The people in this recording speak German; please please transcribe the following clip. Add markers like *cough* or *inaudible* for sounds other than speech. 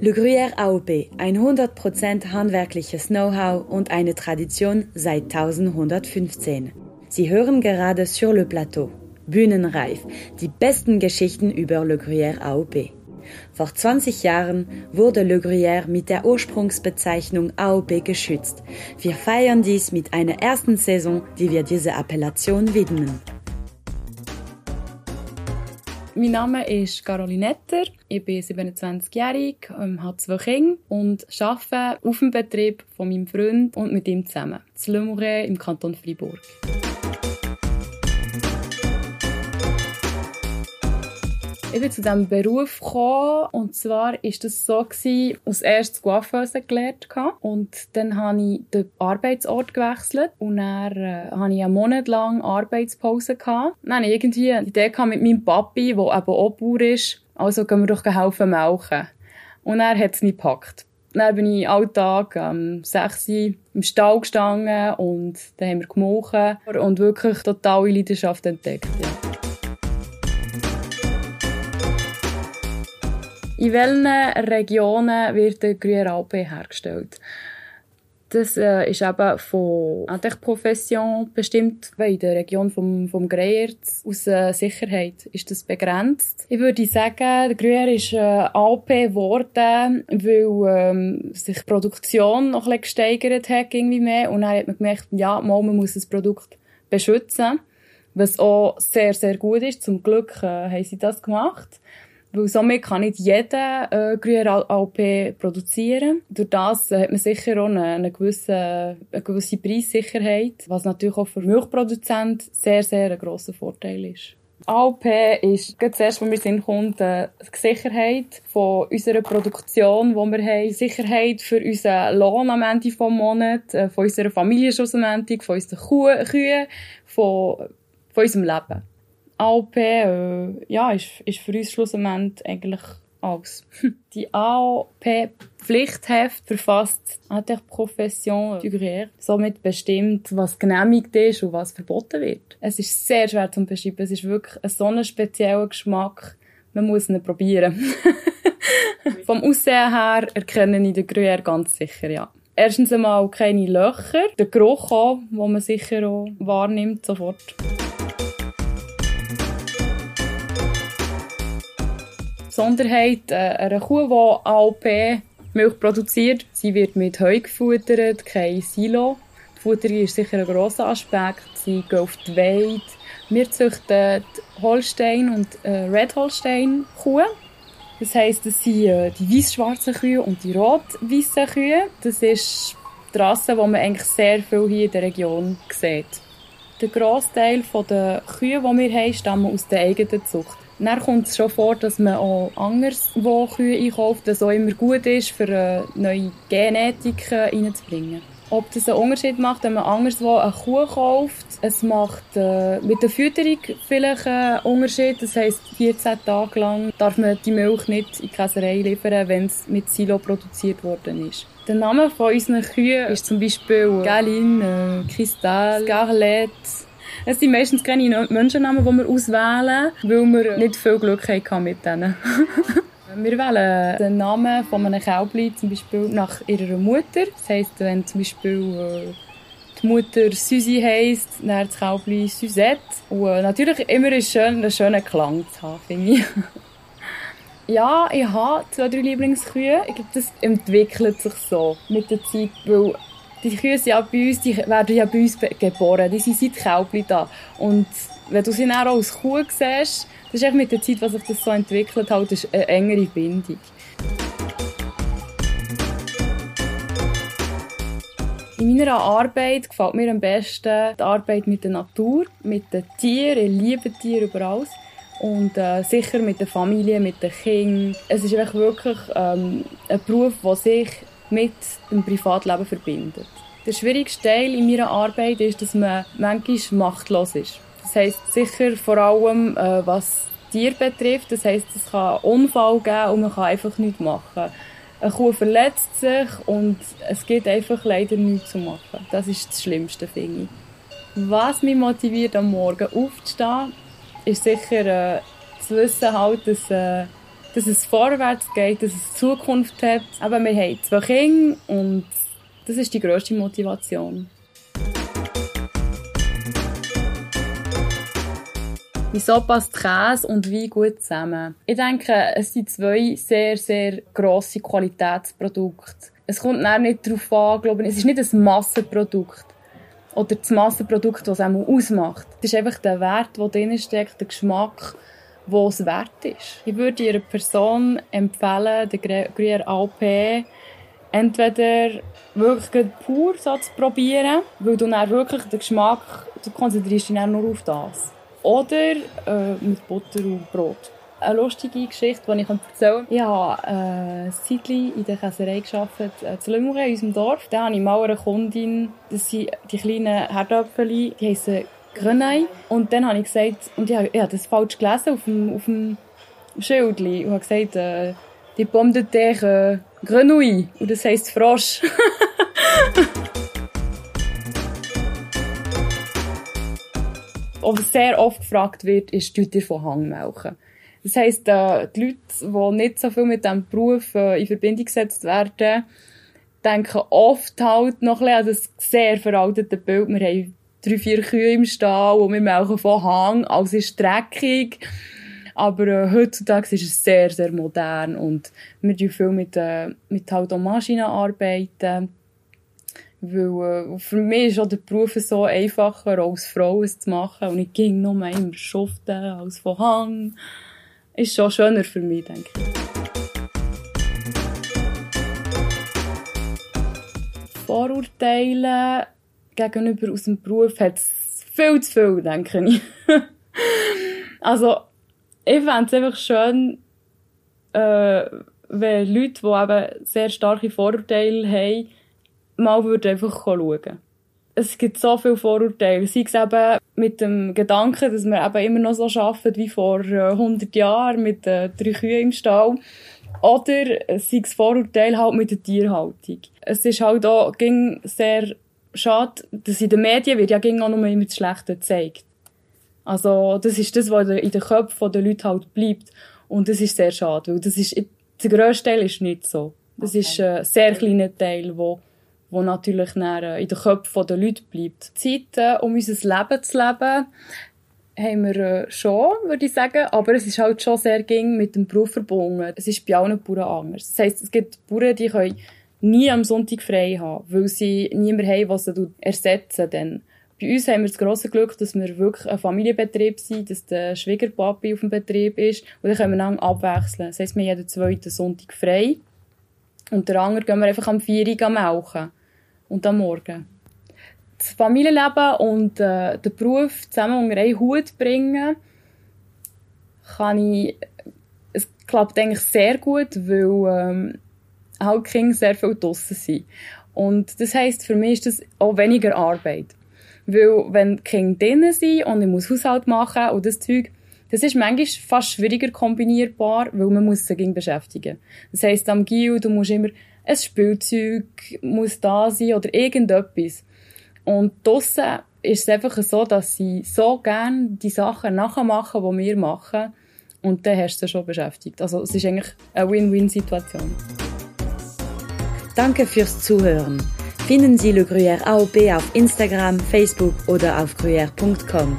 Le Gruyère AOP, ein 100% handwerkliches Know-how und eine Tradition seit 1115. Sie hören gerade Sur le Plateau, Bühnenreif, die besten Geschichten über Le Gruyère AOP. Vor 20 Jahren wurde Le Gruyère mit der Ursprungsbezeichnung AOP geschützt. Wir feiern dies mit einer ersten Saison, die wir dieser Appellation widmen. Mein Name ist Caroline Netter. Ich bin 27-jährig, ähm, habe zwei Kinder und arbeite auf dem Betrieb von meinem Freund und mit ihm zusammen. Le Mouret im Kanton Fribourg. Ich bin zu diesem Beruf gekommen, und zwar ist das so gewesen, als erstes Coiffeuse gelernt und dann habe ich den Arbeitsort gewechselt und dann äh, habe ich einen Monat lang Arbeitspause. Dann hatte ich irgendwie die Idee mit meinem Papi, der eben auch Bauer ist, also gehen wir doch helfen melken. Und er hat es nicht gepackt. Dann bin ich alltag 6 Uhr im Stall gestanden und dann haben wir gemolken und wirklich totale Leidenschaft entdeckt. Ja. In welchen Regionen wird der Gruyère Alpe hergestellt? Das äh, ist eben von Profession bestimmt, weil in der Region vom, vom Greyerz aus äh, Sicherheit ist das begrenzt. Ich würde sagen, der Gruyère ist äh, Alpe geworden, weil ähm, sich die Produktion noch ein bisschen gesteigert hat, irgendwie mehr. Und dann hat man gemerkt, ja, mal, man muss das Produkt beschützen, was auch sehr, sehr gut ist. Zum Glück äh, haben sie das gemacht. Weil somit kann nicht jeder äh, Gruyère Alpe produzieren. Durch das äh, hat man sicher auch eine, eine, gewisse, eine gewisse Preissicherheit, was natürlich auch für Milchproduzenten sehr, sehr ein grosser Vorteil ist. AOP ist gerade zuerst, wenn wir sind, kommt, äh, die Sicherheit von unserer Produktion, die wir haben. Sicherheit für unseren Lohn am Ende des Monats, äh, von unserer Familienschutz am Ende, von unseren Kühen, von, von unserem Leben. AOP äh, ja, ist, ist für uns schlussendlich eigentlich alles. *laughs* Die AOP-Pflichtheft verfasst die Profession du Gruyère. Somit bestimmt, was genehmigt ist und was verboten wird. Es ist sehr schwer zu beschreiben. Es ist wirklich ein so ein spezieller Geschmack. Man muss ihn probieren. *laughs* Vom Aussehen her erkenne ich den Gruyère ganz sicher, ja. Erstens einmal keine Löcher. Der Geruch auch, den man sicher auch wahrnimmt sofort. Besonderheit äh, einer Kuh, die AOP Milch produziert. Sie wird mit Heu gefuttert, kein Silo. Die Futterung ist sicher ein grosser Aspekt. Sie gehen auf die Weide. Wir züchten Holstein und äh, Red Holstein Kuh. Das heisst, das sind äh, die weiß-schwarzen Kühe und die rot-weißen Kühe. Das ist die Rasse, die man eigentlich sehr viel hier in der Region sieht. Der Grossteil der Kühe, die wir haben, stammen aus der eigenen Zucht. Dann kommt es schon vor, dass man auch anders wo Kühe einkauft, was auch immer gut ist, für eine neue Genetik reinzubringen. Ob das einen Unterschied macht, wenn man anderswo eine Kuh kauft. Es macht äh, mit der Fütterung vielleicht einen Unterschied. Das heisst, 14 Tage lang darf man die Milch nicht in die Käserei liefern, wenn es mit Silo produziert worden ist. Der Name von unseren Kühen ist zum Beispiel Galine, äh, Kristall, Scarlett, es sind meistens keine Menschennamen, die wir auswählen, weil wir nicht viel Glück hatten mit denen. *laughs* Wir wählen den Namen von einem Kälbchen zum Beispiel nach ihrer Mutter. Das heisst, wenn zum Beispiel äh, die Mutter Susi heisst, dann das Kälbchen Suzette. Und äh, natürlich immer einen schönen, einen schönen Klang zu haben, finde ich. *laughs* ja, ich habe zwei, drei Lieblingskühe. Ich glaube, das entwickelt sich so mit der Zeit, weil die Kühe sind ja bei uns, die werden ja bei uns geboren. Die sind seit Kälbchen da. Und wenn du sie dann auch als Kuh siehst, das ist mit der Zeit, was sich das so entwickelt hat, ist eine engere Bindung. In meiner Arbeit gefällt mir am besten die Arbeit mit der Natur, mit den Tieren. Ich liebe Tiere überall. Und äh, sicher mit der Familie, mit den Kindern. Es ist wirklich ähm, ein Beruf, der sich mit dem Privatleben verbindet. Der schwierigste Teil in meiner Arbeit ist, dass man manchmal machtlos ist. Das heisst sicher vor allem, äh, was Tier betrifft. Das heisst, es kann Unfall geben und man kann einfach nichts machen. Eine Kuh verletzt sich und es geht einfach leider nichts zu machen. Das ist das Schlimmste, finde ich. Was mich motiviert, am Morgen aufzustehen, ist sicher äh, zu wissen, halt, dass äh, dass es vorwärts geht, dass es Zukunft hat. Aber wir haben zwei Kinder und das ist die grösste Motivation. Wieso passt Käse und Wein gut zusammen? Ich denke, es sind zwei sehr, sehr grosse Qualitätsprodukte. Es kommt nicht darauf an, glaube ich, es ist nicht ein Massenprodukt oder das Massenprodukt, das es ausmacht. Es ist einfach der Wert, der drin steckt, der Geschmack, wo es wert ist. Ich würde ihrer Person empfehlen, den Gruyère Alpé entweder wirklich pur so zu probieren, weil du dann wirklich den Geschmack, du konzentrierst dich dann nur auf das. Oder äh, mit Butter und Brot. Eine lustige Geschichte, die ich erzählen kann. Ich habe äh, Zeitchen in der Käserei gearbeitet, äh, zu Lümure, in unserem Dorf. Da habe ich mal eine Kundin, das sind die kleinen Herdöpfel, die heissen Grenouille. Und dann habe ich gesagt, und ich habe, ich das falsch gelesen auf dem, auf dem Schild. Und habe gesagt, äh, die Pomme de terre äh, Grenouille. Und das heisst Frosch. *laughs* Was sehr oft gefragt wird, ist, tut ihr von Hangmelken? Das heisst, äh, die Leute, die nicht so viel mit diesem Beruf äh, in Verbindung gesetzt werden, denken oft halt noch ein an das sehr veraltete Bild. Wir haben drei, vier Kühe im Stall und wir melken von Hang, alles ist dreckig. Aber äh, heutzutage ist es sehr, sehr modern und wir arbeiten viel mit, äh, mit halt Maschinen arbeiten. Weil äh, für mich ist auch der Beruf so einfacher, als Frau es zu machen. Und ich ging noch mehr immer schuften als von Hang. Ist schon schöner für mich, denke ich. Vorurteile gegenüber aus dem Beruf hat es viel zu viel, denke ich. *laughs* also, ich fände es einfach schön, äh, wenn Leute, die eben sehr starke Vorurteile haben, mal würden einfach schauen. Es gibt so viele Vorurteile. Sei es eben mit dem Gedanken, dass wir eben immer noch so arbeiten wie vor 100 äh, Jahren mit äh, drei Kühen im Stall. Oder sei es Vorurteile halt mit der Tierhaltung. Es ist halt auch ging sehr schade, dass in den Medien wird ja ging auch nur immer das Schlechte gezeigt. Also, das ist das, was in den Köpfen der Leute halt bleibt. Und das ist sehr schade, weil das ist, der grösste Teil ist nicht so. Das okay. ist ein sehr kleiner Teil, wo, wo natürlich dann äh, in den Köpfen der Leute bleibt. Zeiten, um unser Leben zu leben, haben wir äh, schon, würde ich sagen. Aber es ist halt schon sehr ging mit dem Beruf verbunden. Es ist bei allen Bauern anders. Das heisst, es gibt Bauern, die können nie am Sonntag frei haben, weil sie niemanden haben, was sie ersetzen dann. Bei uns haben wir das grosse Glück, dass wir wirklich ein Familienbetrieb sind, dass der Schwiegerpapi auf dem Betrieb ist und dann können wir dann abwechseln. Das heisst, wir haben jeden zweiten Sonntag frei und der andere gehen wir einfach am 4 Uhr melken und am Morgen. Das Familienleben und äh, den Beruf zusammen unter einen Hut bringen, kann ich, es klappt eigentlich sehr gut, weil ähm, halt Kinder sehr viel draussen sind. Und das heisst, für mich ist das auch weniger Arbeit. Weil, wenn die Kinder drinnen sind und ich muss Haushalt machen und das Zeug, das ist manchmal fast schwieriger kombinierbar, weil man muss sich beschäftigen. Das heisst, am Gil, du musst immer ein Spielzeug muss da sein oder irgendetwas. Und draussen ist es einfach so, dass sie so gerne die Sachen nachmachen, die wir machen. Und dann hast du sie schon beschäftigt. Also es ist eigentlich eine Win-Win-Situation. Danke fürs Zuhören. Finden Sie Le Gruyère AOP auf Instagram, Facebook oder auf gruyère.com.